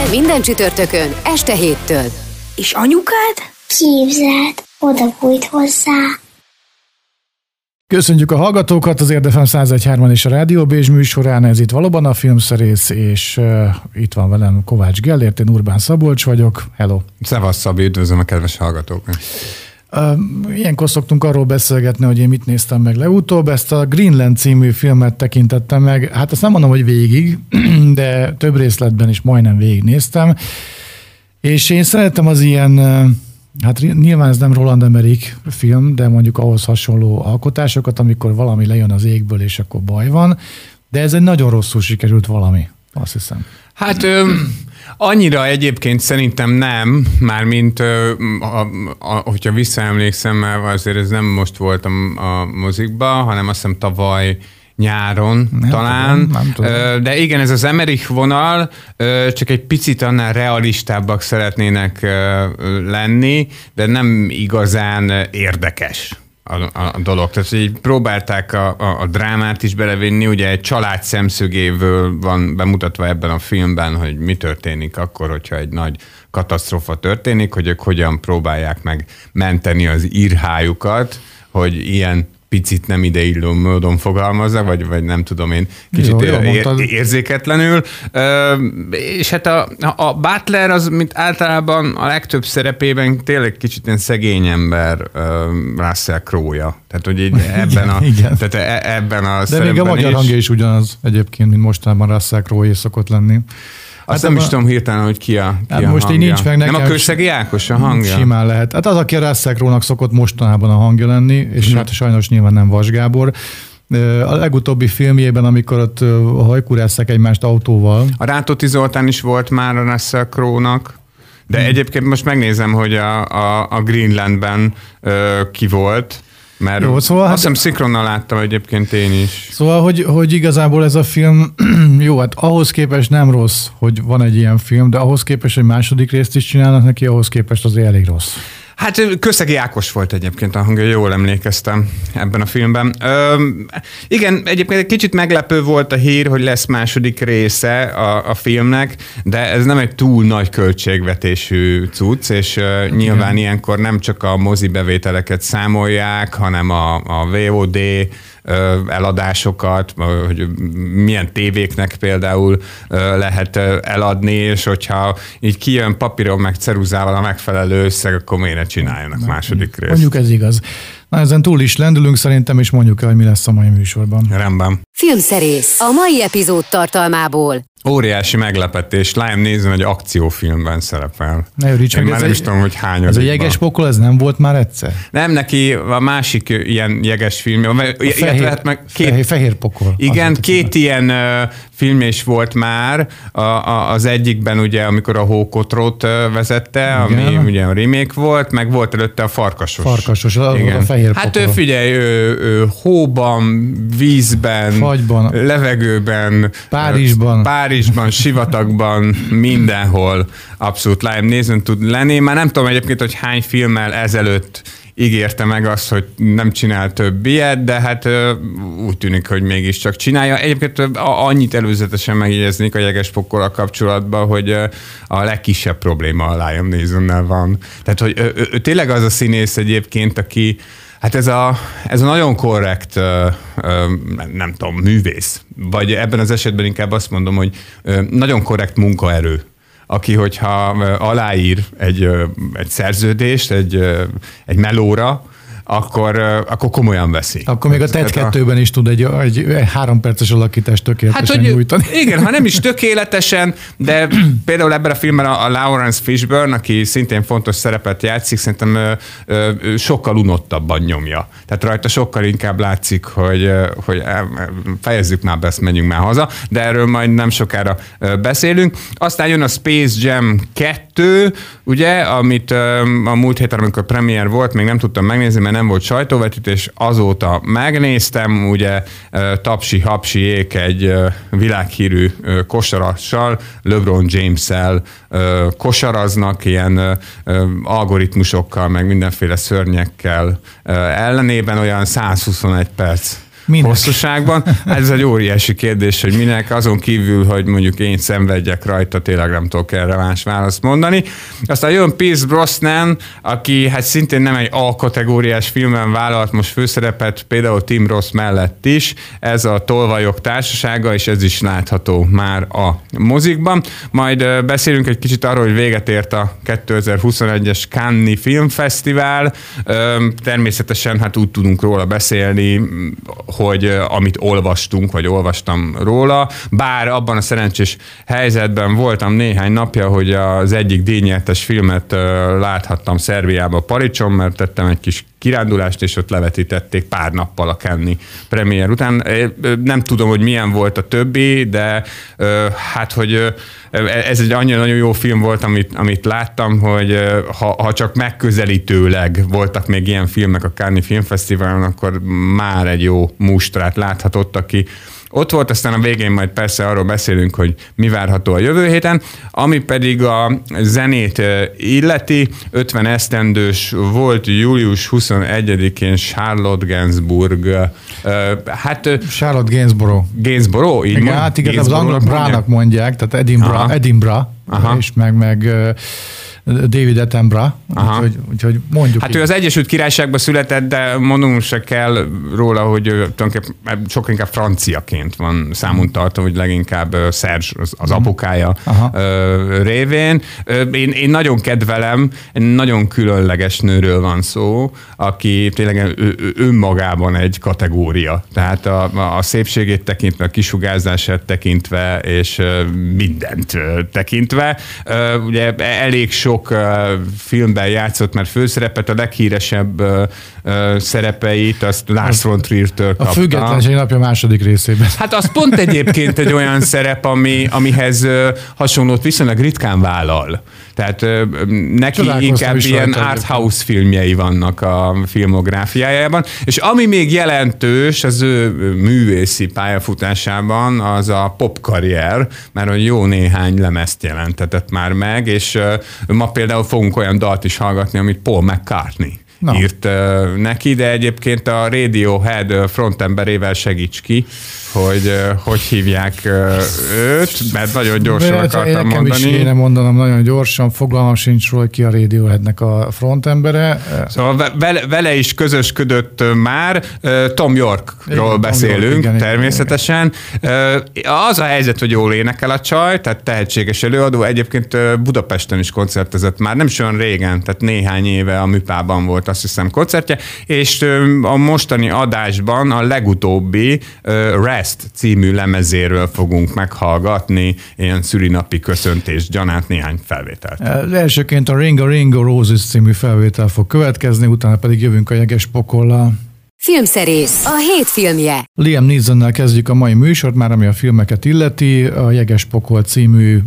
Minden, minden csütörtökön, este héttől. És anyukád? Képzeld, oda bújt hozzá. Köszönjük a hallgatókat, az Érdefem 1013 és a Rádió Bézs műsorán, ez itt valóban a filmszerész, és uh, itt van velem Kovács Gellért, én Urbán Szabolcs vagyok, hello! Szevasz Szabi, üdvözlöm a kedves hallgatókat! Ilyenkor szoktunk arról beszélgetni, hogy én mit néztem meg legutóbb. Ezt a Greenland című filmet tekintettem meg. Hát azt nem mondom, hogy végig, de több részletben is majdnem végignéztem. És én szeretem az ilyen, hát nyilván ez nem Roland Emmerich film, de mondjuk ahhoz hasonló alkotásokat, amikor valami lejön az égből, és akkor baj van. De ez egy nagyon rosszul sikerült valami, azt hiszem. Hát ö, annyira egyébként szerintem nem, mármint a, a, hogyha visszaemlékszem, mert azért ez nem most volt a, a mozikba, hanem azt hiszem tavaly nyáron nem talán. Tudom, nem tudom. De igen, ez az Emerich vonal, csak egy picit annál realistábbak szeretnének lenni, de nem igazán érdekes a, a dolog. Tehát, hogy próbálták a, a, a drámát is belevinni, ugye egy család szemszögéből van bemutatva ebben a filmben, hogy mi történik akkor, hogyha egy nagy katasztrófa történik, hogy ők hogyan próbálják meg menteni az írhájukat, hogy ilyen picit nem ideillő módon fogalmazza, vagy, vagy nem tudom én, kicsit jó, ér, érzéketlenül. És hát a, a Butler az, mint általában a legtöbb szerepében tényleg kicsit ilyen szegény ember Russell Crowe-ja. Tehát, hogy így ebben a, igen. Tehát e, ebben a De még a magyar hangja is ugyanaz egyébként, mint mostanában Russell Crowe szokott lenni. Azt hát nem a... is tudom hirtelen, hogy ki a, ki hát a most hangja. így nincs meg nekem. Nem a Kőszegi Ákos a hangja? Simán lehet. Hát az, aki a Rászekrónak szokott mostanában a hangja lenni, és hmm. hát sajnos nyilván nem Vas Gábor. A legutóbbi filmjében, amikor ott hajkurásszák egymást autóval. A Rátóti Zoltán is volt már a Crowe-nak. De hmm. egyébként most megnézem, hogy a, a, a Greenlandben ö, ki volt. Mert Jó, szóval azt hát- hiszem hát, szinkronnal láttam egyébként én is. Szóval, hogy, hogy igazából ez a film, jó, hát ahhoz képest nem rossz, hogy van egy ilyen film, de ahhoz képest, hogy második részt is csinálnak neki, ahhoz képest azért elég rossz. Hát Köszegi Ákos volt egyébként a hangja, jól emlékeztem ebben a filmben. Ö, igen, egyébként egy kicsit meglepő volt a hír, hogy lesz második része a, a filmnek, de ez nem egy túl nagy költségvetésű cucc, és uh, nyilván ilyenkor nem csak a mozi bevételeket számolják, hanem a, a VOD eladásokat, hogy milyen tévéknek például lehet eladni, és hogyha így kijön papíron meg ceruzával a megfelelő összeg, akkor miért csináljanak második részt. Mondjuk ez igaz. Na ezen túl is lendülünk szerintem, és mondjuk el, hogy mi lesz a mai műsorban. Rendben. Filmszerész a mai epizód tartalmából. Óriási meglepetés. Lime nézni, hogy akciófilmben szerepel. Ne Én meg, már nem is tudom, hogy hány Ez a jeges pokol, ez nem volt már egyszer? Nem, neki a másik ilyen jeges film. A fehér, hát meg két, fehér, fehér pokol. Igen, két ilyen uh, film is volt már. A, a, az egyikben ugye, amikor a Hókotrót vezette, Igen. ami ugye a remake volt, meg volt előtte a Farkasos. Farkasos, Igen. a fehér Hát pokol. figyelj, ő, ő, hóban, vízben, Fagyban, levegőben, Párizsban, Párizsban, sivatagban, mindenhol abszolút live nézni tud lenni. Már nem tudom egyébként, hogy hány filmmel ezelőtt ígérte meg azt, hogy nem csinál több ilyet, de hát úgy tűnik, hogy mégiscsak csinálja. Egyébként annyit előzetesen megjegyeznék a jeges pokolra kapcsolatban, hogy a legkisebb probléma a Liam neeson van. Tehát, hogy ő, ő, tényleg az a színész egyébként, aki Hát ez a, ez a nagyon korrekt, nem tudom, művész, vagy ebben az esetben inkább azt mondom, hogy nagyon korrekt munkaerő. Aki, hogyha aláír egy, egy szerződést, egy, egy melóra, akkor, akkor komolyan veszi. Akkor még a TED 2-ben is tud egy, egy, egy három perces alakítást tökéletesen hát, hogy, nyújtani. Igen, ha nem is tökéletesen, de például ebben a filmben a, a Lawrence Fishburne, aki szintén fontos szerepet játszik, szerintem ö, ö, sokkal unottabban nyomja. Tehát rajta sokkal inkább látszik, hogy, hogy fejezzük már be, ezt menjünk már haza, de erről majd nem sokára beszélünk. Aztán jön a Space Jam 2, 2, ugye, amit a múlt héten, amikor premier volt, még nem tudtam megnézni, mert nem volt sajtóvetítés, azóta megnéztem, ugye tapsi-hapsiék egy világhírű kosarassal, LeBron James-el kosaraznak, ilyen algoritmusokkal, meg mindenféle szörnyekkel ellenében olyan 121 perc Minek? hosszúságban. Ez egy óriási kérdés, hogy minek, azon kívül, hogy mondjuk én szenvedjek rajta, tényleg nem tudok erre más választ mondani. Aztán jön Pierce Brosnan, aki hát szintén nem egy A-kategóriás filmen vállalt most főszerepet, például Tim Ross mellett is. Ez a Tolvajok társasága, és ez is látható már a mozikban. Majd beszélünk egy kicsit arról, hogy véget ért a 2021-es Cannes Filmfesztivál. Természetesen hát úgy tudunk róla beszélni, hogy amit olvastunk, vagy olvastam róla, bár abban a szerencsés helyzetben voltam néhány napja, hogy az egyik díjnyertes filmet láthattam Szerbiába Paricson, mert tettem egy kis kirándulást, és ott levetítették pár nappal a Kenny premier után. Nem tudom, hogy milyen volt a többi, de hát, hogy ez egy annyira nagyon jó film volt, amit, amit láttam, hogy ha, ha csak megközelítőleg voltak még ilyen filmek a Cannes Filmfesztiválon, akkor már egy jó mustrát láthatott, aki ott volt, aztán a végén majd persze arról beszélünk, hogy mi várható a jövő héten, ami pedig a zenét illeti, 50 esztendős volt július 21-én Charlotte Gainsbourg. Hát, Charlotte Gainsborough. Gainsborough, így Igen, hát igen, az angolok Brának mondják, tehát Edinburgh, Edinburgh Aha. és meg, meg David Attenborough, úgyhogy, úgyhogy mondjuk Hát így. ő az Egyesült Királyságban született, de mondunk se kell róla, hogy tulajdonképpen sokkal inkább franciaként van számon tartva, hogy leginkább Serge, az, az mhm. apukája Aha. révén. Én, én nagyon kedvelem, nagyon különleges nőről van szó, aki tényleg önmagában egy kategória. Tehát a, a szépségét tekintve, a kisugárzását tekintve, és mindent tekintve. Ugye elég sok sok filmben játszott már főszerepet, a leghíresebb szerepeit, azt Lars von Trier-től kapta. A függetlenség napja második részében. Hát az pont egyébként egy olyan szerep, ami, amihez hasonlót viszonylag ritkán vállal. Tehát neki inkább ilyen art house filmjei vannak a filmográfiájában, és ami még jelentős az ő művészi pályafutásában, az a pop karrier, mert hogy jó néhány lemezt jelentetett már meg, és ma például fogunk olyan dalt is hallgatni, amit Paul McCartney Na. írt uh, neki, de egyébként a Radiohead frontemberével segíts ki, hogy hogy hívják őt, mert nagyon gyorsan Mert akartam nekem mondani. is kéne mondanom nagyon gyorsan, fogalmam sincs róla, ki a Radioheadnek a frontembere. Szóval vele, vele is közösködött már, Tom Yorkról igen, beszélünk Tom York, igen, természetesen. Igen, igen. Az a helyzet, hogy jól énekel a csaj, tehát tehetséges előadó, egyébként Budapesten is koncertezett már, nem is olyan régen, tehát néhány éve a Műpában volt azt hiszem koncertje, és a mostani adásban a legutóbbi Rest című lemezéről fogunk meghallgatni ilyen szülinapi köszöntés gyanát néhány felvételt. Elsőként a Ringo Ringo Roses című felvétel fog következni, utána pedig jövünk a jeges pokollal. Filmszerész, a hét filmje. Liam Neesonnel kezdjük a mai műsort, már ami a filmeket illeti. A Jeges Pokol című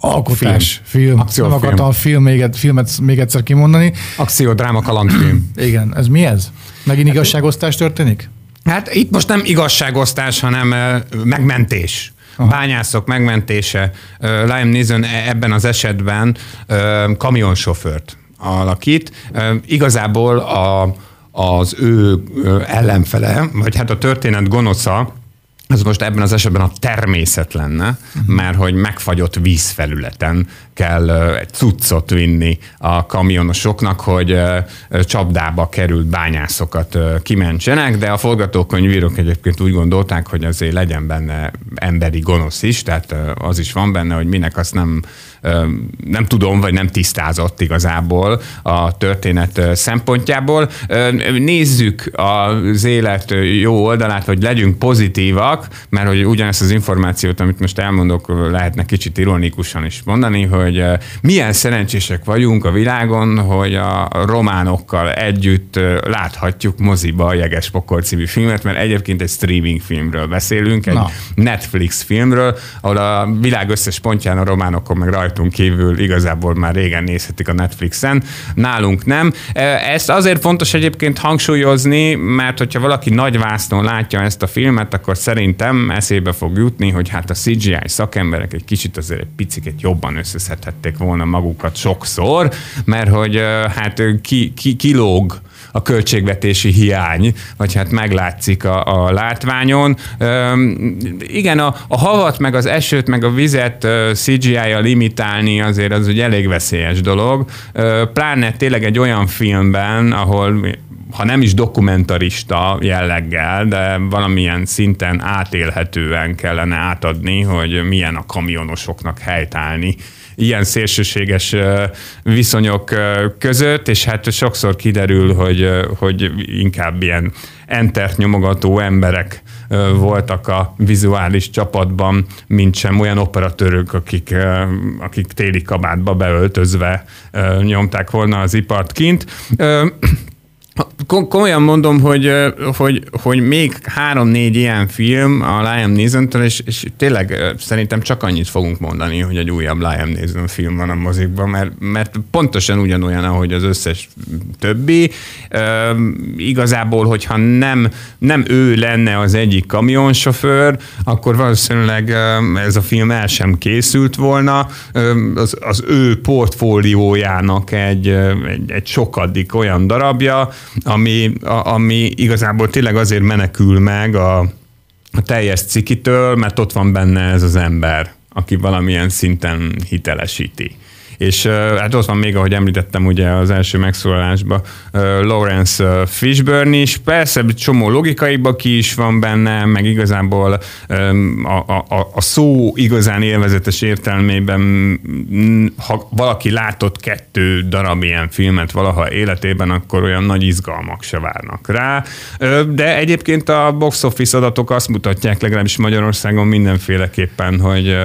alkotás, film. film. Nem akartam a film, még, filmet még egyszer kimondani. Akció, dráma, kalandfilm. Igen, ez mi ez? Megint igazságosztás történik? Hát itt most nem igazságosztás, hanem megmentés. Aha. bányászok megmentése. Liam Neeson e- ebben az esetben kamionsofőrt alakít. Igazából a, az ő ellenfele, vagy hát a történet gonosza, az most ebben az esetben a természet lenne, uh-huh. mert hogy megfagyott vízfelületen kell cuccot vinni a kamionosoknak, hogy csapdába került bányászokat kimentsenek, de a forgatókönyvírók egyébként úgy gondolták, hogy azért legyen benne emberi gonosz is, tehát az is van benne, hogy minek azt nem nem tudom, vagy nem tisztázott igazából a történet szempontjából. Nézzük az élet jó oldalát, hogy legyünk pozitívak, mert hogy ugyanezt az információt, amit most elmondok, lehetne kicsit ironikusan is mondani, hogy milyen szerencsések vagyunk a világon, hogy a románokkal együtt láthatjuk moziba a Jeges Pokol című filmet, mert egyébként egy streaming filmről beszélünk, egy Na. Netflix filmről, ahol a világ összes pontján a románokon meg rajtunk kívül igazából már régen nézhetik a Netflixen, nálunk nem. Ezt azért fontos egyébként hangsúlyozni, mert hogyha valaki nagy vásznon látja ezt a filmet, akkor szerintem eszébe fog jutni, hogy hát a CGI szakemberek egy kicsit azért egy picit jobban összeszedhették volna magukat sokszor, mert hogy hát ki, ki, kilóg a költségvetési hiány, vagy hát meglátszik a, a látványon. Üm, igen, a, a havat, meg az esőt, meg a vizet CGI-jal limitálni azért az egy elég veszélyes dolog. Pláne tényleg egy olyan filmben, ahol ha nem is dokumentarista jelleggel, de valamilyen szinten átélhetően kellene átadni, hogy milyen a kamionosoknak helytállni ilyen szélsőséges viszonyok között, és hát sokszor kiderül, hogy, hogy inkább ilyen entert nyomogató emberek voltak a vizuális csapatban, mint sem olyan operatőrök, akik, akik téli kabátba beöltözve nyomták volna az ipart kint. Komolyan mondom, hogy, hogy, hogy még három-négy ilyen film a Liam neeson és, és tényleg szerintem csak annyit fogunk mondani, hogy egy újabb Liam Neeson film van a mozikban, mert, mert pontosan ugyanolyan, ahogy az összes többi. E, igazából, hogyha nem, nem ő lenne az egyik kamionsofőr, akkor valószínűleg ez a film el sem készült volna. Az, az ő portfóliójának egy, egy, egy sokadik olyan darabja, ami, a, ami igazából tényleg azért menekül meg a, a teljes cikitől, mert ott van benne ez az ember, aki valamilyen szinten hitelesíti. És hát ott van még, ahogy említettem ugye az első megszólalásban, Lawrence Fishburne is. Persze csomó logikaiba ki is van benne, meg igazából a, a, a szó igazán élvezetes értelmében, ha valaki látott kettő darab ilyen filmet valaha életében, akkor olyan nagy izgalmak se várnak rá. De egyébként a box office adatok azt mutatják, legalábbis Magyarországon mindenféleképpen, hogy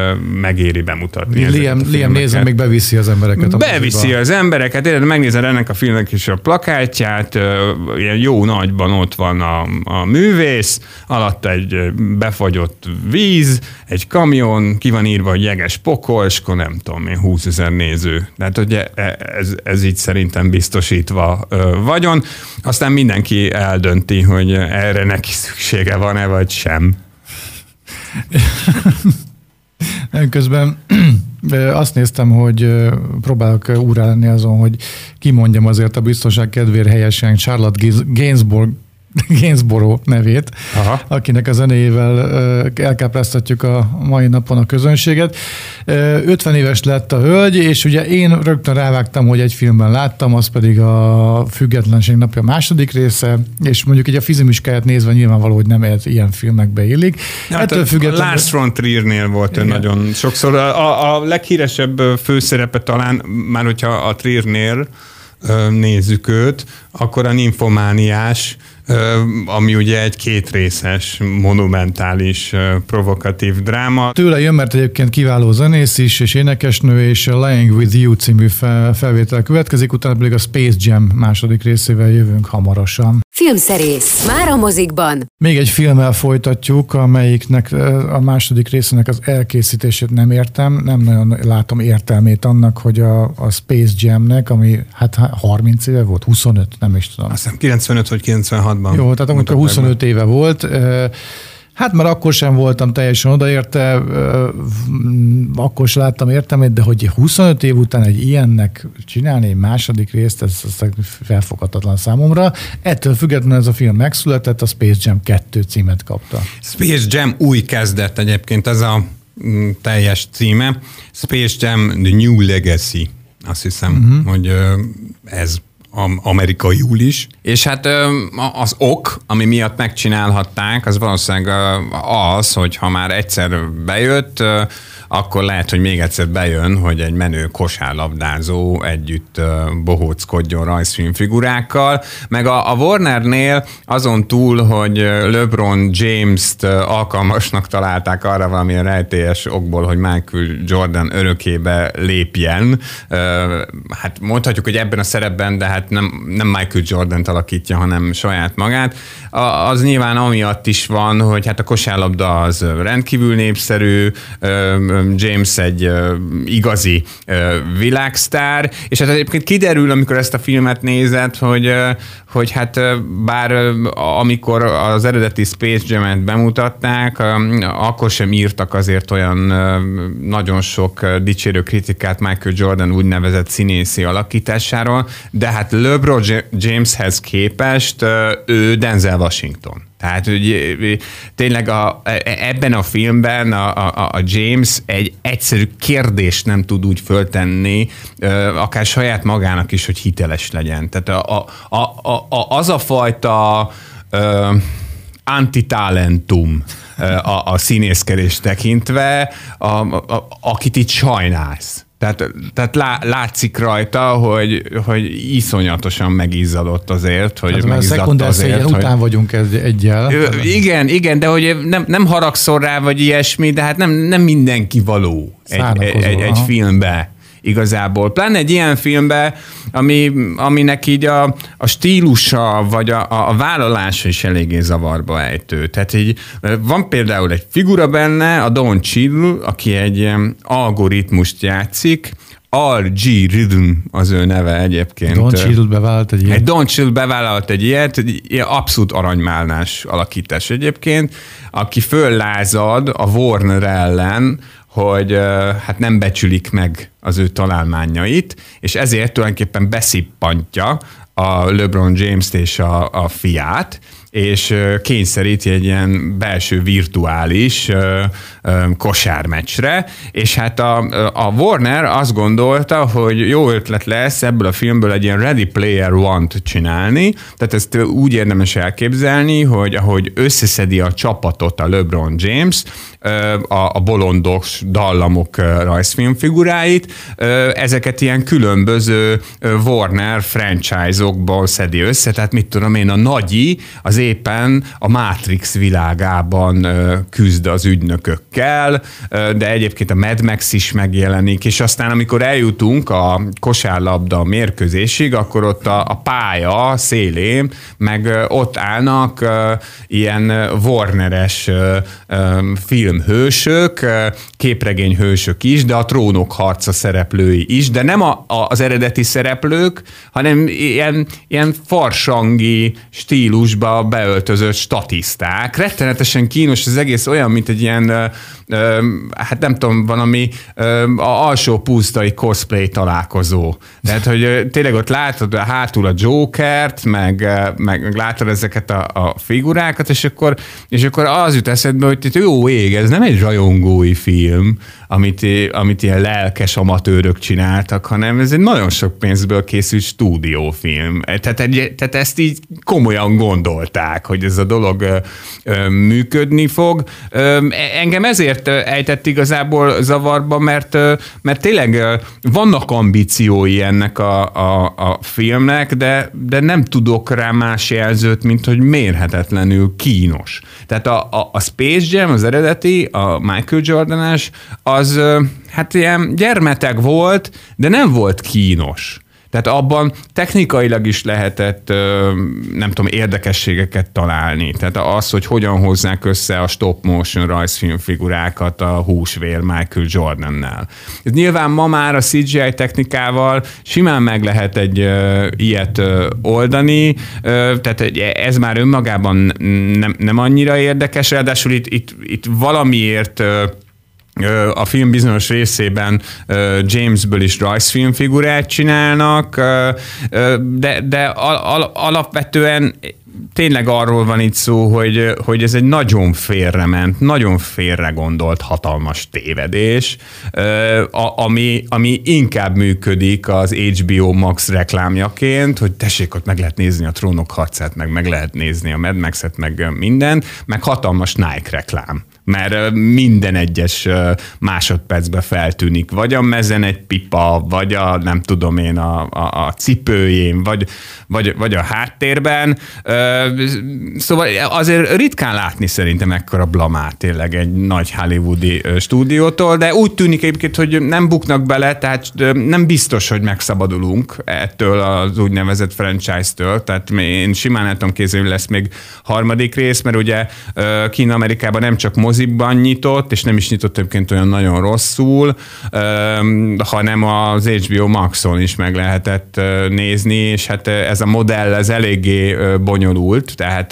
megéri bemutatni. Liam, Liam nézem, még beviszi az embereket. A Beviszi moziba. az embereket, érted, megnézed ennek a filmnek is a plakátját, ilyen jó nagyban ott van a, a művész, alatt egy befagyott víz, egy kamion, ki van írva, hogy jeges pokol, és akkor nem tudom én, 20 ezer néző. Tehát ugye e, ez, ez így szerintem biztosítva vagyon. Aztán mindenki eldönti, hogy erre neki szüksége van-e, vagy sem. Közben azt néztem, hogy próbálok úrá lenni azon, hogy kimondjam azért a biztonság kedvéért helyesen Charlotte Gainsbourg Gainsborough nevét, Aha. akinek a zenéjével elkápráztatjuk a mai napon a közönséget. 50 éves lett a hölgy, és ugye én rögtön rávágtam, hogy egy filmben láttam, az pedig a Függetlenség napja második része, és mondjuk így a fizimiskáját nézve nyilvánvaló, hogy nem ért ilyen filmekbe illik. Ja, Ettől hát függetlenül... Lars von Triernél volt ő nagyon sokszor. A, a leghíresebb főszerepe talán, már hogyha a Triernél nézzük őt, akkor a ninfomániás ami ugye egy kétrészes, monumentális, provokatív dráma. Tőle jön, mert egyébként kiváló zenész is, és énekesnő, és a Lying With You című felvétel következik, utána pedig a Space Jam második részével jövünk hamarosan. Filmszerész, már a mozikban. Még egy filmmel folytatjuk, amelyiknek a második részének az elkészítését nem értem, nem nagyon látom értelmét annak, hogy a, a Space Jamnek, ami hát 30 éve volt, 25, nem is tudom. Azt hiszem 95 vagy 96-ban. Jó, tehát amikor 25 meg. éve volt, Hát már akkor sem voltam teljesen odaérte, akkor sem láttam értelmét, de hogy 25 év után egy ilyennek csinálni egy második részt, ez, ez felfoghatatlan számomra. Ettől függetlenül ez a film megszületett, a Space Jam 2 címet kapta. Space Jam új kezdet egyébként, ez a teljes címe. Space Jam The New Legacy. Azt hiszem, uh-huh. hogy ez amerikaiul is. És hát az ok, ami miatt megcsinálhatták, az valószínűleg az, hogy ha már egyszer bejött, akkor lehet, hogy még egyszer bejön, hogy egy menő kosárlabdázó együtt bohóckodjon rajzfilmfigurákkal. Meg a, a Warnernél azon túl, hogy LeBron James-t alkalmasnak találták arra valamilyen rejtélyes okból, hogy Michael Jordan örökébe lépjen. Hát mondhatjuk, hogy ebben a szerepben, de hát nem, nem Michael Jordan alakítja, hanem saját magát. Az nyilván amiatt is van, hogy hát a kosárlabda az rendkívül népszerű, James egy igazi világsztár, és hát egyébként kiderül, amikor ezt a filmet nézed, hogy, hogy hát bár amikor az eredeti Space Jam-et bemutatták, akkor sem írtak azért olyan nagyon sok dicsérő kritikát Michael Jordan úgynevezett színészi alakításáról, de hát LeBron Jameshez képest ő Denzel Washington. Tehát hogy tényleg a, e, ebben a filmben a, a, a James egy egyszerű kérdést nem tud úgy föltenni, akár saját magának is, hogy hiteles legyen. Tehát a, a, a, a, az a fajta uh, antitalentum a, a színészkedés tekintve, a, a, akit itt sajnálsz. Tehát, tehát lá, látszik rajta, hogy, hogy iszonyatosan megizzadott azért, hogy hát, megizzadt azért, hogy... után vagyunk egy, egyel. Igen, igen, de hogy nem, nem haragszol rá, vagy ilyesmi, de hát nem, nem mindenki való egy, egy, egy, egy filmbe igazából. Pláne egy ilyen filmbe, ami, aminek így a, a stílusa, vagy a, a vállalása is eléggé zavarba ejtő. Tehát így van például egy figura benne, a Don Chill, aki egy algoritmust játszik, RG Rhythm az ő neve egyébként. Don Chill bevállalt egy ilyet. Egy Don Chill bevállalt egy ilyet, egy ilyen abszolút aranymálnás alakítás egyébként, aki föllázad a Warner ellen, hogy hát nem becsülik meg az ő találmányait, és ezért tulajdonképpen beszippantja a LeBron James-t és a, a fiát, és kényszeríti egy ilyen belső virtuális kosármeccsre, és hát a, a Warner azt gondolta, hogy jó ötlet lesz ebből a filmből egy ilyen Ready Player One-t csinálni, tehát ezt úgy érdemes elképzelni, hogy ahogy összeszedi a csapatot a LeBron James, a, a bolondos dallamok rajzfilmfiguráit, ezeket ilyen különböző Warner franchise-okból szedi össze, tehát mit tudom én, a Nagyi az éppen a Matrix világában küzd az ügynökökkel, de egyébként a Mad Max is megjelenik, és aztán amikor eljutunk a kosárlabda mérkőzésig, akkor ott a, a pálya szélén, meg ott állnak ilyen Warneres filmhősök, képregényhősök is, de a trónok harca szereplői is, de nem a, a, az eredeti szereplők, hanem ilyen, ilyen farsangi stílusba beöltözött statiszták. Rettenetesen kínos az egész olyan, mint egy ilyen hát nem tudom, valami alsó pusztai cosplay találkozó. Tehát, hogy tényleg ott látod hátul a Jokert, meg, meg, meg látod ezeket a, a figurákat, és akkor, és akkor az jut eszedbe, hogy jó ég, ez nem egy rajongói film, amit, amit ilyen lelkes amatőrök csináltak, hanem ez egy nagyon sok pénzből készült stúdiófilm. Tehát, egy, tehát ezt így komolyan gondolták, hogy ez a dolog működni fog. Engem ezért ejtett igazából zavarba, mert, mert tényleg vannak ambíciói ennek a, a, a filmnek, de, de nem tudok rá más jelzőt, mint hogy mérhetetlenül kínos. Tehát a, a, a Space Jam, az eredeti, a Michael Jordanás, az hát ilyen gyermeteg volt, de nem volt kínos. Tehát abban technikailag is lehetett, nem tudom, érdekességeket találni. Tehát az, hogy hogyan hozzák össze a stop motion rajzfilmfigurákat a húsvér Michael Jordannel. Ez nyilván ma már a CGI technikával simán meg lehet egy ilyet oldani, tehát ez már önmagában nem, nem annyira érdekes, ráadásul itt, itt, itt valamiért a film bizonyos részében Jamesből is rajzfilmfigurát csinálnak, de, de alapvetően tényleg arról van itt szó, hogy, hogy ez egy nagyon félrement, nagyon félre gondolt hatalmas tévedés, ami, ami inkább működik az HBO Max reklámjaként, hogy tessék, ott meg lehet nézni a trónok harcát, meg meg lehet nézni a Mad Max-et, meg minden, meg hatalmas Nike reklám mert minden egyes másodpercbe feltűnik, vagy a mezen egy pipa, vagy a nem tudom én a, a, a cipőjén, vagy, vagy, vagy a háttérben. Szóval azért ritkán látni szerintem ekkora blamát tényleg egy nagy hollywoodi stúdiótól, de úgy tűnik egyébként, hogy nem buknak bele, tehát nem biztos, hogy megszabadulunk ettől az úgynevezett franchise-től, tehát én simán el tudom kézzelni, lesz még harmadik rész, mert ugye Kína-Amerikában nem csak mozi moziban nyitott, és nem is nyitott egyébként olyan nagyon rosszul, hanem az HBO Maxon is meg lehetett nézni, és hát ez a modell ez eléggé bonyolult, tehát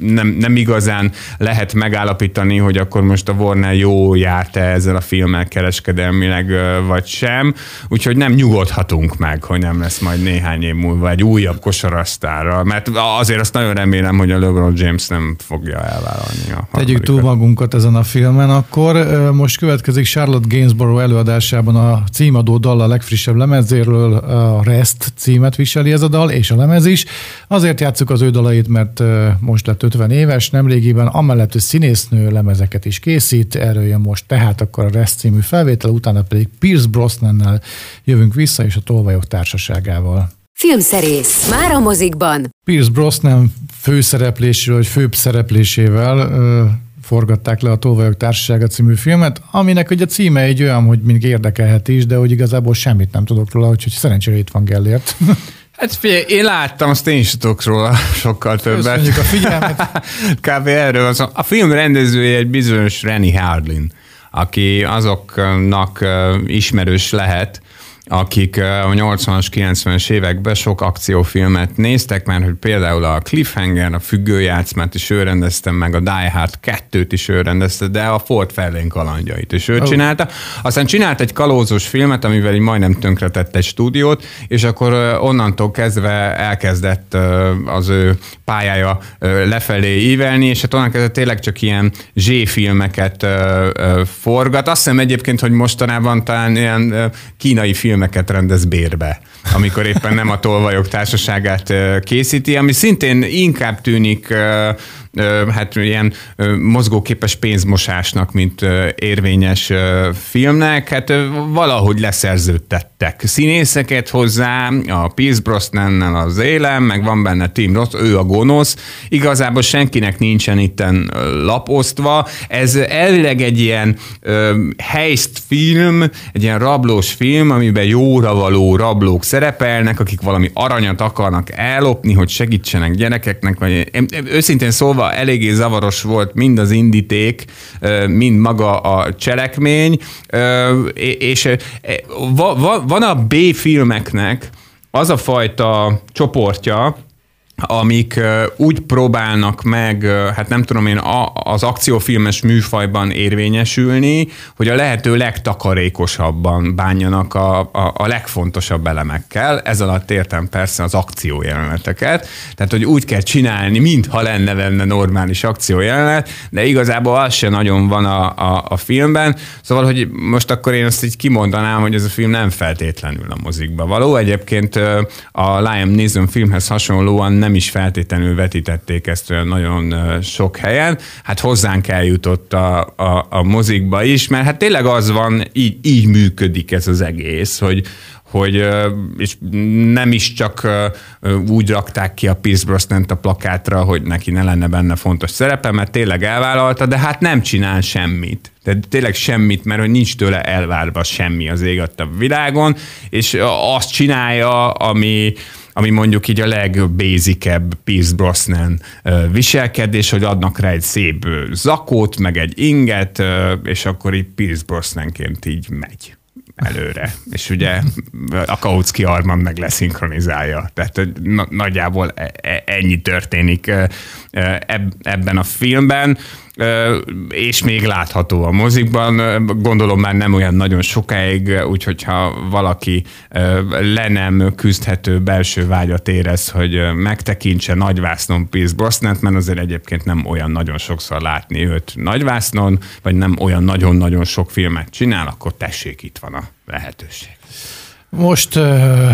nem, nem igazán lehet megállapítani, hogy akkor most a Warner jó járt-e ezzel a filmmel kereskedelmileg, vagy sem, úgyhogy nem nyugodhatunk meg, hogy nem lesz majd néhány év múlva egy újabb kosarasztára, mert azért azt nagyon remélem, hogy a LeBron James nem fogja elvállalni. A Tegyük túl magunkat ezen a filmen, akkor most következik Charlotte Gainsborough előadásában a címadó dal a legfrissebb lemezéről, a Rest címet viseli ez a dal, és a lemez is. Azért játsszuk az ő dalait, mert most lett 50 éves, nemrégiben, amellett, hogy színésznő lemezeket is készít, erről jön most tehát akkor a Rest című felvétel, utána pedig Pierce Brosnannel jövünk vissza, és a Tolvajok társaságával. Filmszerész. Már a mozikban. Pierce Brosnan főszereplésével, vagy főbb szereplésével forgatták le a Tolvajok Társasága című filmet, aminek ugye a címe egy olyan, hogy még érdekelhet is, de hogy igazából semmit nem tudok róla, úgyhogy szerencsére itt van Gellért. Hát figyelj, én láttam, azt én is tudok róla sokkal többet. Köszönjük a figyelmet. Kb. erről az. A film rendezője egy bizonyos Rennie Hardlin, aki azoknak ismerős lehet, akik a 80-as, 90-es években sok akciófilmet néztek, mert hogy például a Cliffhanger, a függőjátszmát is ő rendezte, meg a Die Hard 2-t is ő rendezte, de a Ford Fairlane kalandjait is ő oh. csinálta. Aztán csinált egy kalózos filmet, amivel így majdnem tönkretett egy stúdiót, és akkor onnantól kezdve elkezdett az ő pályája lefelé ívelni, és hát onnan kezdve tényleg csak ilyen Z-filmeket forgat. Azt hiszem egyébként, hogy mostanában talán ilyen kínai film filmeket rendez bérbe, amikor éppen nem a tolvajok társaságát készíti, ami szintén inkább tűnik hát ilyen mozgóképes pénzmosásnak, mint érvényes filmnek, hát valahogy leszerződtettek színészeket hozzá, a Pierce Brosnan az élem, meg van benne Tim Roth, ő a gonosz, igazából senkinek nincsen itten laposztva, ez elvileg egy ilyen heist film, egy ilyen rablós film, amiben jóra való rablók szerepelnek, akik valami aranyat akarnak ellopni, hogy segítsenek gyerekeknek, vagy őszintén szólva eléggé zavaros volt mind az indíték, mind maga a cselekmény, és van a B-filmeknek az a fajta csoportja, amik úgy próbálnak meg, hát nem tudom én, az akciófilmes műfajban érvényesülni, hogy a lehető legtakarékosabban bánjanak a, a, a legfontosabb elemekkel. Ez alatt értem persze az akciójeleneteket. Tehát, hogy úgy kell csinálni, mintha lenne benne normális akciójelenet, de igazából az se nagyon van a, a, a filmben. Szóval, hogy most akkor én azt így kimondanám, hogy ez a film nem feltétlenül a mozikba való. Egyébként a Liam Neeson filmhez hasonlóan nem nem is feltétlenül vetítették ezt nagyon sok helyen. Hát hozzánk eljutott a, a, a mozikba is, mert hát tényleg az van, így, így működik ez az egész, hogy, hogy és nem is csak úgy rakták ki a Pierce brosnan a plakátra, hogy neki ne lenne benne fontos szerepe, mert tényleg elvállalta, de hát nem csinál semmit. Tehát tényleg semmit, mert hogy nincs tőle elvárva semmi az ég a világon, és azt csinálja, ami, ami mondjuk így a legbézikebb Pierce Brosnan viselkedés, hogy adnak rá egy szép zakót, meg egy inget, és akkor így Pierce Brosnanként így megy előre. És ugye a Kautsky Arman meg leszinkronizálja. Tehát nagyjából e, e, ennyi történik ebben a filmben és még látható a mozikban. Gondolom már nem olyan nagyon sokáig, úgyhogy ha valaki le nem küzdhető belső vágyat érez, hogy megtekintse nagyvásznon Pierce Brosnant, mert azért egyébként nem olyan nagyon sokszor látni őt nagyvásznon, vagy nem olyan nagyon-nagyon sok filmet csinál, akkor tessék, itt van a lehetőség. Most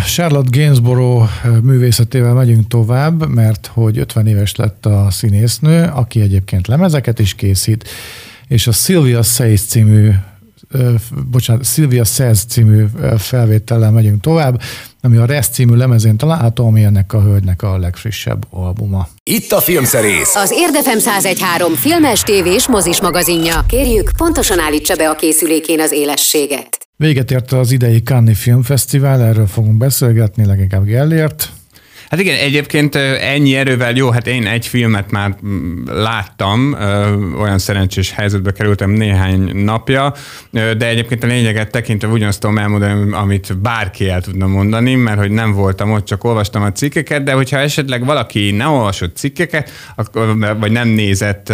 Charlotte Gainsborough művészetével megyünk tovább, mert hogy 50 éves lett a színésznő, aki egyébként lemezeket is készít, és a Sylvia Says című bocsánat, Sylvia Says című felvétellel megyünk tovább, ami a Rest című lemezén található, ami ennek a hölgynek a legfrissebb albuma. Itt a Filmszerész! Az Érdefem 1013 filmes, tévés, mozis magazinja. Kérjük, pontosan állítsa be a készülékén az élességet. Véget ért az idei Cannes Filmfesztivál, erről fogunk beszélgetni, leginkább Gellért. Hát igen, egyébként ennyi erővel jó, hát én egy filmet már mm, láttam, olyan szerencsés helyzetbe kerültem néhány napja, de egyébként a lényeget tekintve ugyanazt tudom elmondani, amit bárki el tudna mondani, mert hogy nem voltam ott, csak olvastam a cikkeket, de hogyha esetleg valaki nem olvasott cikkeket, vagy nem nézett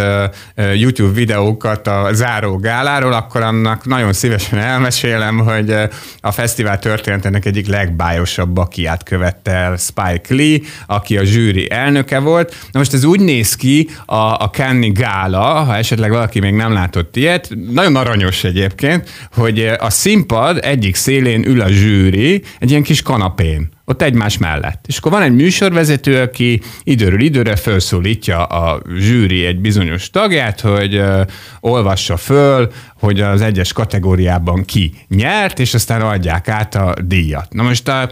YouTube videókat a záró gáláról, akkor annak nagyon szívesen elmesélem, hogy a fesztivál történetének egyik legbájosabb bakiát követte el Spike Lee, aki a zsűri elnöke volt. Na most ez úgy néz ki a, a Cannes Gála, ha esetleg valaki még nem látott ilyet, nagyon aranyos egyébként, hogy a színpad egyik szélén ül a zsűri, egy ilyen kis kanapén ott egymás mellett. És akkor van egy műsorvezető, aki időről időre felszólítja a zsűri egy bizonyos tagját, hogy uh, olvassa föl, hogy az egyes kategóriában ki nyert, és aztán adják át a díjat. Na most a,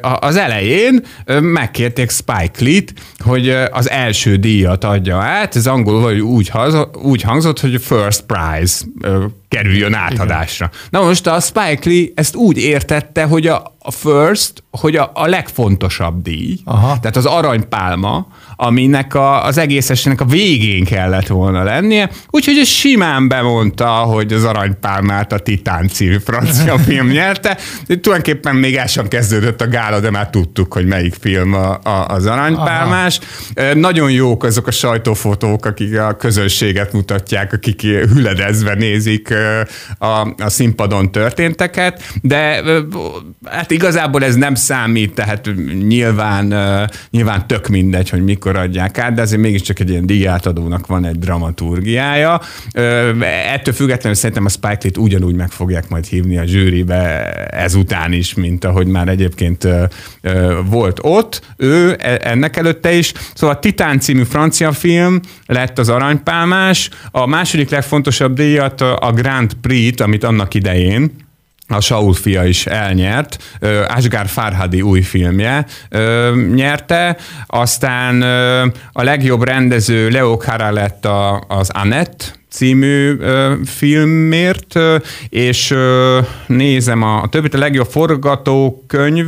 a, az elején megkérték Spike Lee-t, hogy az első díjat adja át, ez angolul vagy úgy, úgy hangzott, hogy first prize kerüljön átadásra. Igen. Na most a Spike Lee ezt úgy értette, hogy a, a first, hogy a, a legfontosabb díj, Aha. tehát az aranypálma, aminek a, az egész esének a végén kellett volna lennie, úgyhogy ez simán bemondta, hogy az aranypálmát a Titán című francia film nyerte. Tulajdonképpen még el sem kezdődött a gála, de már tudtuk, hogy melyik film a, a, az aranypálmás. Aha. Nagyon jók azok a sajtófotók, akik a közönséget mutatják, akik hüledezve nézik a, a színpadon történteket, de hát igazából ez nem számít, tehát nyilván, nyilván tök mindegy, hogy mikor mikor adják át, de azért mégiscsak egy ilyen díjátadónak van egy dramaturgiája. Ettől függetlenül szerintem a Spike Lee-t ugyanúgy meg fogják majd hívni a zsűribe ezután is, mint ahogy már egyébként volt ott. Ő e, ennek előtte is. Szóval a Titán című francia film lett az aranypálmás. A második legfontosabb díjat a Grand Prix-t, amit annak idején a Saul fia is elnyert, Asghar Farhadi új filmje nyerte, aztán a legjobb rendező Leo Cara lett az Annette, című filmért, és nézem a, a többit, a legjobb forgatókönyv,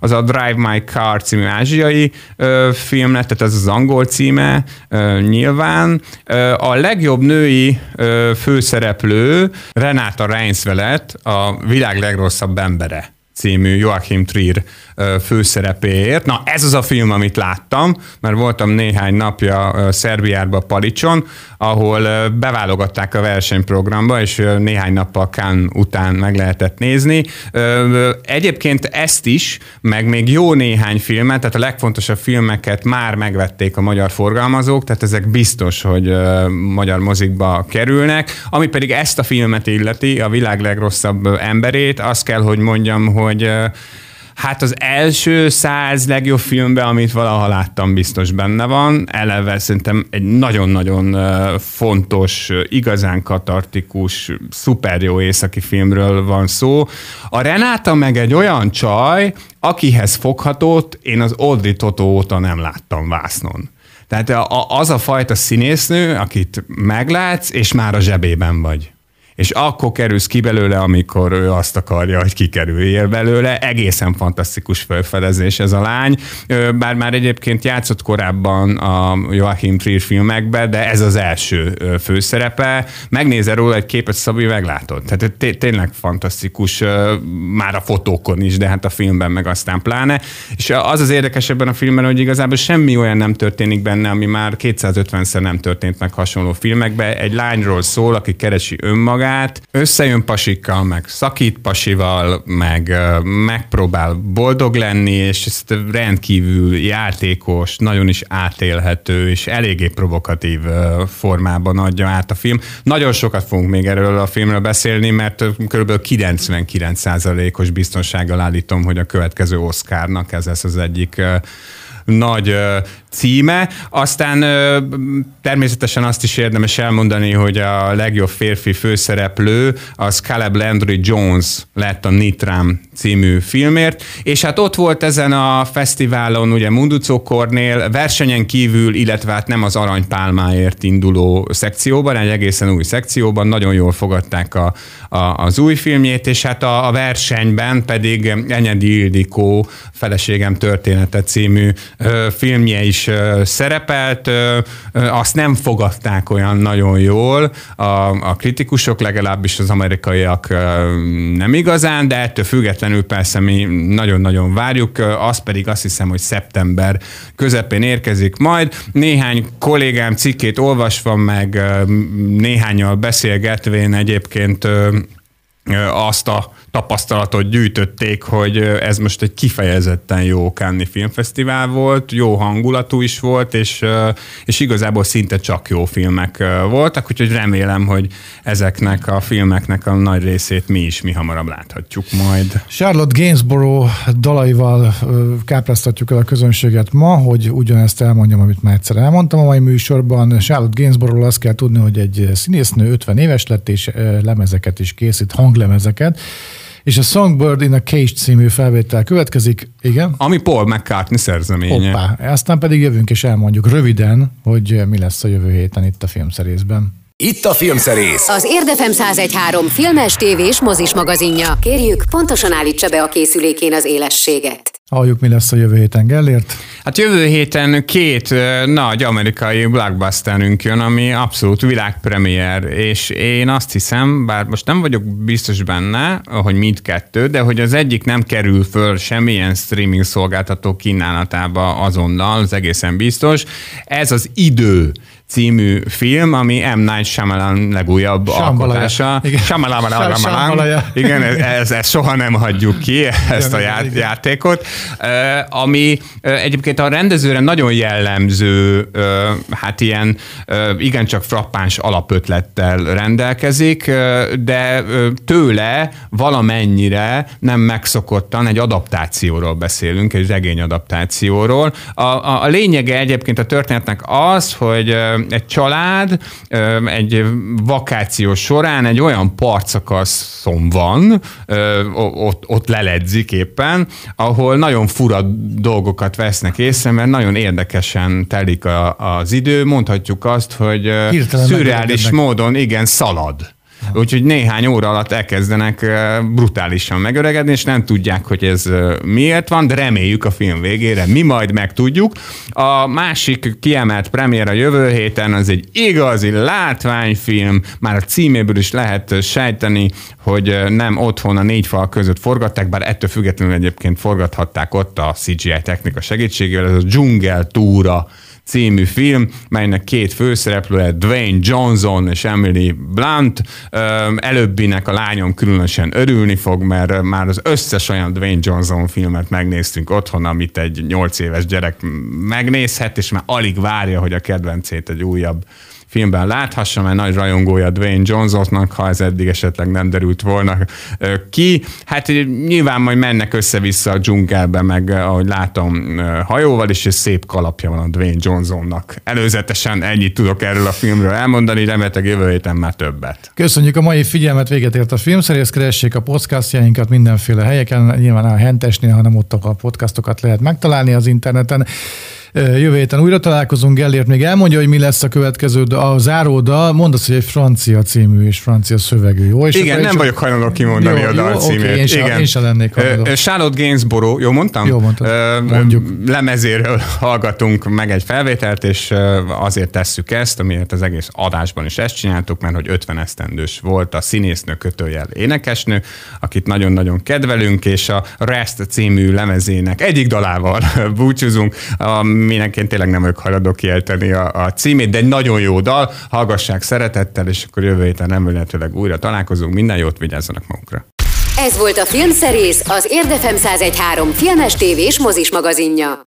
az a Drive My Car című ázsiai film lett, tehát ez az angol címe nyilván. A legjobb női főszereplő Renáta Reinsvelet, a világ legrosszabb embere című Joachim Trier főszerepéért. Na, ez az a film, amit láttam, mert voltam néhány napja Szerbiában, Palicson, ahol beválogatták a versenyprogramba, és néhány nappal Kán után meg lehetett nézni. Egyébként ezt is, meg még jó néhány filmet, tehát a legfontosabb filmeket már megvették a magyar forgalmazók, tehát ezek biztos, hogy magyar mozikba kerülnek. Ami pedig ezt a filmet illeti, a világ legrosszabb emberét, azt kell, hogy mondjam, hogy Hát az első száz legjobb filmben, amit valaha láttam, biztos benne van. Eleve szerintem egy nagyon-nagyon fontos, igazán katartikus, szuper jó északi filmről van szó. A Renáta meg egy olyan csaj, akihez foghatót én az Audrey Totó óta nem láttam vásznon. Tehát az a fajta színésznő, akit meglátsz, és már a zsebében vagy és akkor kerülsz ki belőle, amikor ő azt akarja, hogy kikerüljél belőle. Egészen fantasztikus felfedezés ez a lány, bár már egyébként játszott korábban a Joachim Trier filmekbe, de ez az első főszerepe. Megnézel róla egy képet, Szabi, meglátod. Tehát tényleg fantasztikus, már a fotókon is, de hát a filmben meg aztán pláne. És az az érdekes ebben a filmben, hogy igazából semmi olyan nem történik benne, ami már 250-szer nem történt meg hasonló filmekben. Egy lányról szól, aki keresi önmagát, magát, összejön pasikkal, meg szakít pasival, meg megpróbál boldog lenni, és ezt rendkívül játékos, nagyon is átélhető, és eléggé provokatív formában adja át a film. Nagyon sokat fogunk még erről a filmről beszélni, mert kb. 99%-os biztonsággal állítom, hogy a következő Oscarnak ez lesz az egyik nagy címe. Aztán ö, természetesen azt is érdemes elmondani, hogy a legjobb férfi főszereplő az Caleb Landry Jones lett a Nitram című filmért, és hát ott volt ezen a fesztiválon ugye Munducó Kornél versenyen kívül, illetve hát nem az aranypálmáért induló szekcióban, egy egészen új szekcióban, nagyon jól fogadták a, a, az új filmjét, és hát a, a versenyben pedig Enyedi Ildikó feleségem története című ö, filmje is ö, szerepelt, azt nem fogadták olyan nagyon jól a, a kritikusok, legalábbis az amerikaiak nem igazán, de ettől függetlenül persze mi nagyon-nagyon várjuk, az pedig azt hiszem, hogy szeptember közepén érkezik majd. Néhány kollégám cikkét olvasva, meg néhányal beszélgetvén egyébként azt a tapasztalatot gyűjtötték, hogy ez most egy kifejezetten jó Cannes filmfesztivál volt, jó hangulatú is volt, és, és igazából szinte csak jó filmek voltak, úgyhogy remélem, hogy ezeknek a filmeknek a nagy részét mi is mi hamarabb láthatjuk majd. Charlotte Gainsborough dalaival kápráztatjuk el a közönséget ma, hogy ugyanezt elmondjam, amit már egyszer elmondtam a mai műsorban. Charlotte Gainsborough azt kell tudni, hogy egy színésznő 50 éves lett, és lemezeket is készít, hanglemezeket, és a Songbird in a Cage című felvétel következik, igen? Ami Paul McCartney szerzeménye. Hoppá, aztán pedig jövünk és elmondjuk röviden, hogy mi lesz a jövő héten itt a filmszerészben. Itt a Filmszerész. Az Érdefem 1013 filmes, tévés, mozis magazinja. Kérjük, pontosan állítsa be a készülékén az élességet. Halljuk, mi lesz a jövő héten, Gellért? Hát jövő héten két nagy amerikai blockbusterünk jön, ami abszolút világpremier, és én azt hiszem, bár most nem vagyok biztos benne, hogy mindkettő, de hogy az egyik nem kerül föl semmilyen streaming szolgáltató kínálatába azonnal, az egészen biztos. Ez az idő című film, ami M. Night Shyamalan legújabb alkotása. Igen. Igen, ez, ez soha nem hagyjuk ki, ezt a já- játékot, ami egyébként a rendezőre nagyon jellemző, hát ilyen igencsak frappáns alapötlettel rendelkezik, de tőle valamennyire nem megszokottan egy adaptációról beszélünk, egy regény adaptációról. A, a, a lényege egyébként a történetnek az, hogy egy család egy vakáció során egy olyan partszakaszon van, ott, ott leledzik éppen, ahol nagyon fura dolgokat vesznek észre, mert nagyon érdekesen telik a, az idő. Mondhatjuk azt, hogy Hirtelen szürreális módon igen szalad. Úgyhogy néhány óra alatt elkezdenek brutálisan megöregedni, és nem tudják, hogy ez miért van, de reméljük a film végére, mi majd megtudjuk. A másik kiemelt premier a jövő héten az egy igazi látványfilm, már a címéből is lehet sejteni, hogy nem otthon a négy fal között forgatták, bár ettől függetlenül egyébként forgathatták ott a CGI technika segítségével, ez a Dzsungel túra című film, melynek két főszereplője, Dwayne Johnson és Emily Blunt. Előbbinek a lányom különösen örülni fog, mert már az összes olyan Dwayne Johnson filmet megnéztünk otthon, amit egy nyolc éves gyerek megnézhet, és már alig várja, hogy a kedvencét egy újabb filmben láthassa, mert nagy rajongója Dwayne Johnsonnak, ha ez eddig esetleg nem derült volna ki. Hát nyilván majd mennek össze-vissza a dzsungelbe, meg ahogy látom hajóval is, és szép kalapja van a Dwayne Johnsonnak. Előzetesen ennyit tudok erről a filmről elmondani, remélhetőleg jövő héten már többet. Köszönjük a mai figyelmet, véget ért a filmszerész, keressék a podcastjainkat mindenféle helyeken, nyilván a Hentesnél, hanem ott a podcastokat lehet megtalálni az interneten. Jövő héten újra találkozunk, Gellért még elmondja, hogy mi lesz a következő, a záróda, mondasz, hogy egy francia című és francia szövegű, jó? És Igen, nem vagyok hajlandó kimondani jó, a dal jó, címét. Okay, én, sem, Igen. én sem lennék hajlandó. Charlotte Gainsborough, jó mondtam? Jó mondtad. Mondjuk. Lemezéről hallgatunk meg egy felvételt, és azért tesszük ezt, amiért az egész adásban is ezt csináltuk, mert hogy 50 esztendős volt a színésznő kötőjel énekesnő, akit nagyon-nagyon kedvelünk, és a Rest című lemezének egyik dalával búcsúzunk, aminek én tényleg nem vagyok hajlandó kiejteni a, a címét, de egy nagyon jó dal, hallgassák szeretettel, és akkor jövő héten remélhetőleg újra találkozunk. Minden jót, vigyázzanak magukra! Ez volt a Filmszerész, az Érdefem 1013 filmes, tévés, mozis magazinja.